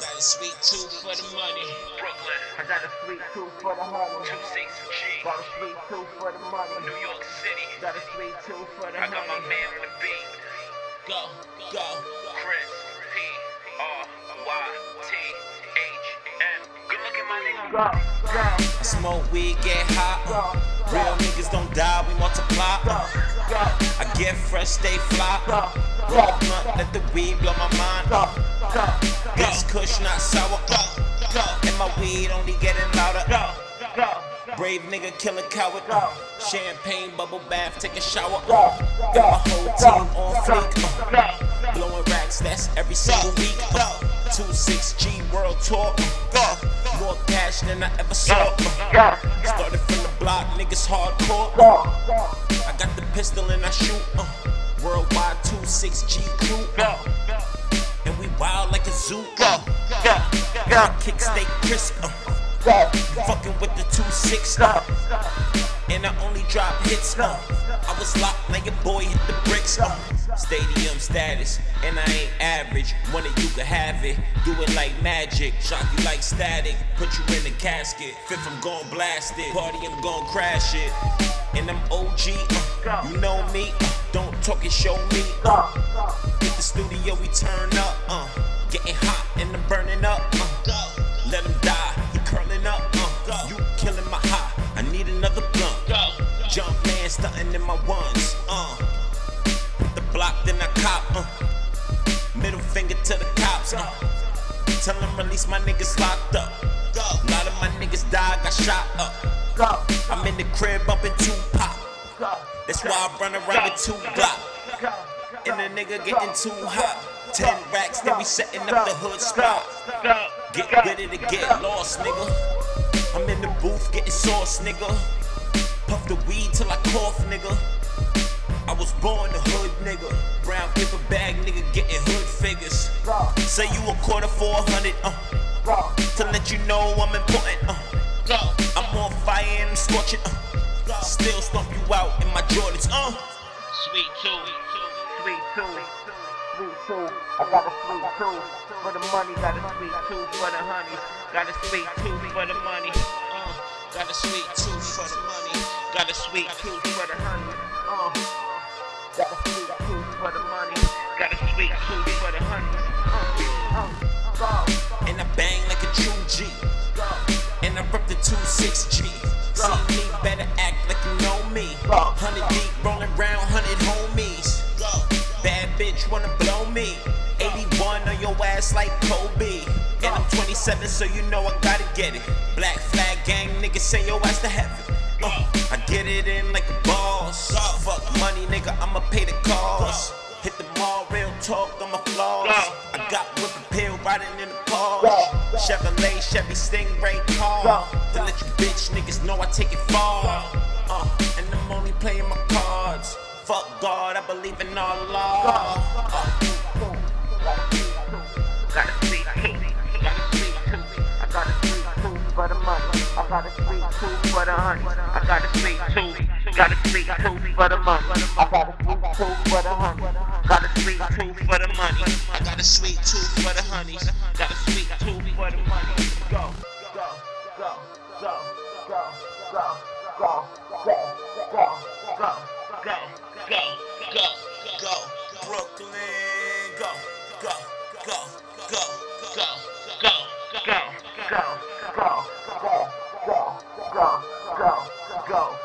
got a sweet tooth for the money. Brooklyn, I got a sweet tooth for the honey. 26G, Got a sweet tooth for the money. New York City. Got a sweet tooth for the I got my man with the beat, Go, go. Chris P R Y T H M. Good looking, my nigga. Go, go, I smoke weed, get hot. go, Uh. Real niggas don't die, we multiply. go, Uh. go, I get fresh, stay fly. go, Roll blunt, let the weed blow my mind. go, go, This kush not sour. And my weed only getting louder. Brave nigga, kill a coward. Champagne, bubble bath, take a shower. go, Got my whole team on fleek. Blowing racks, that's every single week. Uh. 26G World Tour. More cash than I ever saw. Started from the block, niggas hardcore. I got the pistol and I shoot. Uh. Worldwide 26G crew. Go, And we wild like a zoo. Uh. My go, kick stay crisp. Uh. Fucking with the 26. go, Uh. And I only drop hits. Uh. I was locked, now your boy hit the bricks. Uh. Stadium status, and I ain't average. One of you can have it. Do it like magic. Shock you like static. Put you in the casket. Fifth, I'm gon' blast it. Party, I'm gon' crash it. And I'm OG. Uh. You know me. Uh. Don't talk it, show me. Uh. Hit the studio, we turn up. Uh. Getting hot and I'm burning up. Uh. Let him die, he curling up. Uh. You killing my high. I need another blunt. Jump man stunting in my ones. Uh. Hit the block, then I cop. Uh. Middle finger to the cops. Uh. Tell them release my niggas locked up. A lot of my niggas died, got shot up. I'm in the crib bumping two pop. That's why I run around with two Glock. go, And the nigga getting too hot. Ten racks, then we setting up the hood spot. Get ready to get lost, nigga. I'm in the booth getting sauce, nigga. Puff the weed till I cough, nigga. I was born the hood, nigga. Brown paper bag, nigga, getting hood figures. Say you a quarter for a hundred, uh. To let you know I'm important, uh. I'm on fire and I'm scorching, uh. Still stomp you out in my Jordans, uh. Sweet too. sweet tooth, sweet tooth. I got a sweet tooth for the money. Got a sweet tooth for the honeys. Got a sweet tooth for the money. Uh, got a sweet tooth for the money. Got a sweet Tooth for the honey. Uh. Got a sweet tooth for the money. Got a sweet tooth me. 100 deep, rolling round, 100 homies. Bad bitch wanna blow me. 81 on your ass like Kobe. And I'm 27, so you know I gotta get it. Black flag gang, niggas send your ass to heaven. Uh, I get it in like a boss. Fuck money, nigga, I'ma pay the cost. Hit the mall, real talk on my flaws. I got whip pill riding in the pause. Chevrolet, Chevy Stingray car. To let you bitch niggas know I take it far. Uh, and only playing my cards. Fuck God, I believe in Allah. Gotta speak I gotta speak two for the money. I got a sweet tooth for the honey. I got a sweet tooth. Gotta speak two for the money. I got a sweet tooth for the honey. Got a sweet tooth for the money. Gotta speak two for the honey. Gotta for the money. Brooklyn. Go, go, go, go, go, go. go, go, go, go, go, go, go, go, go.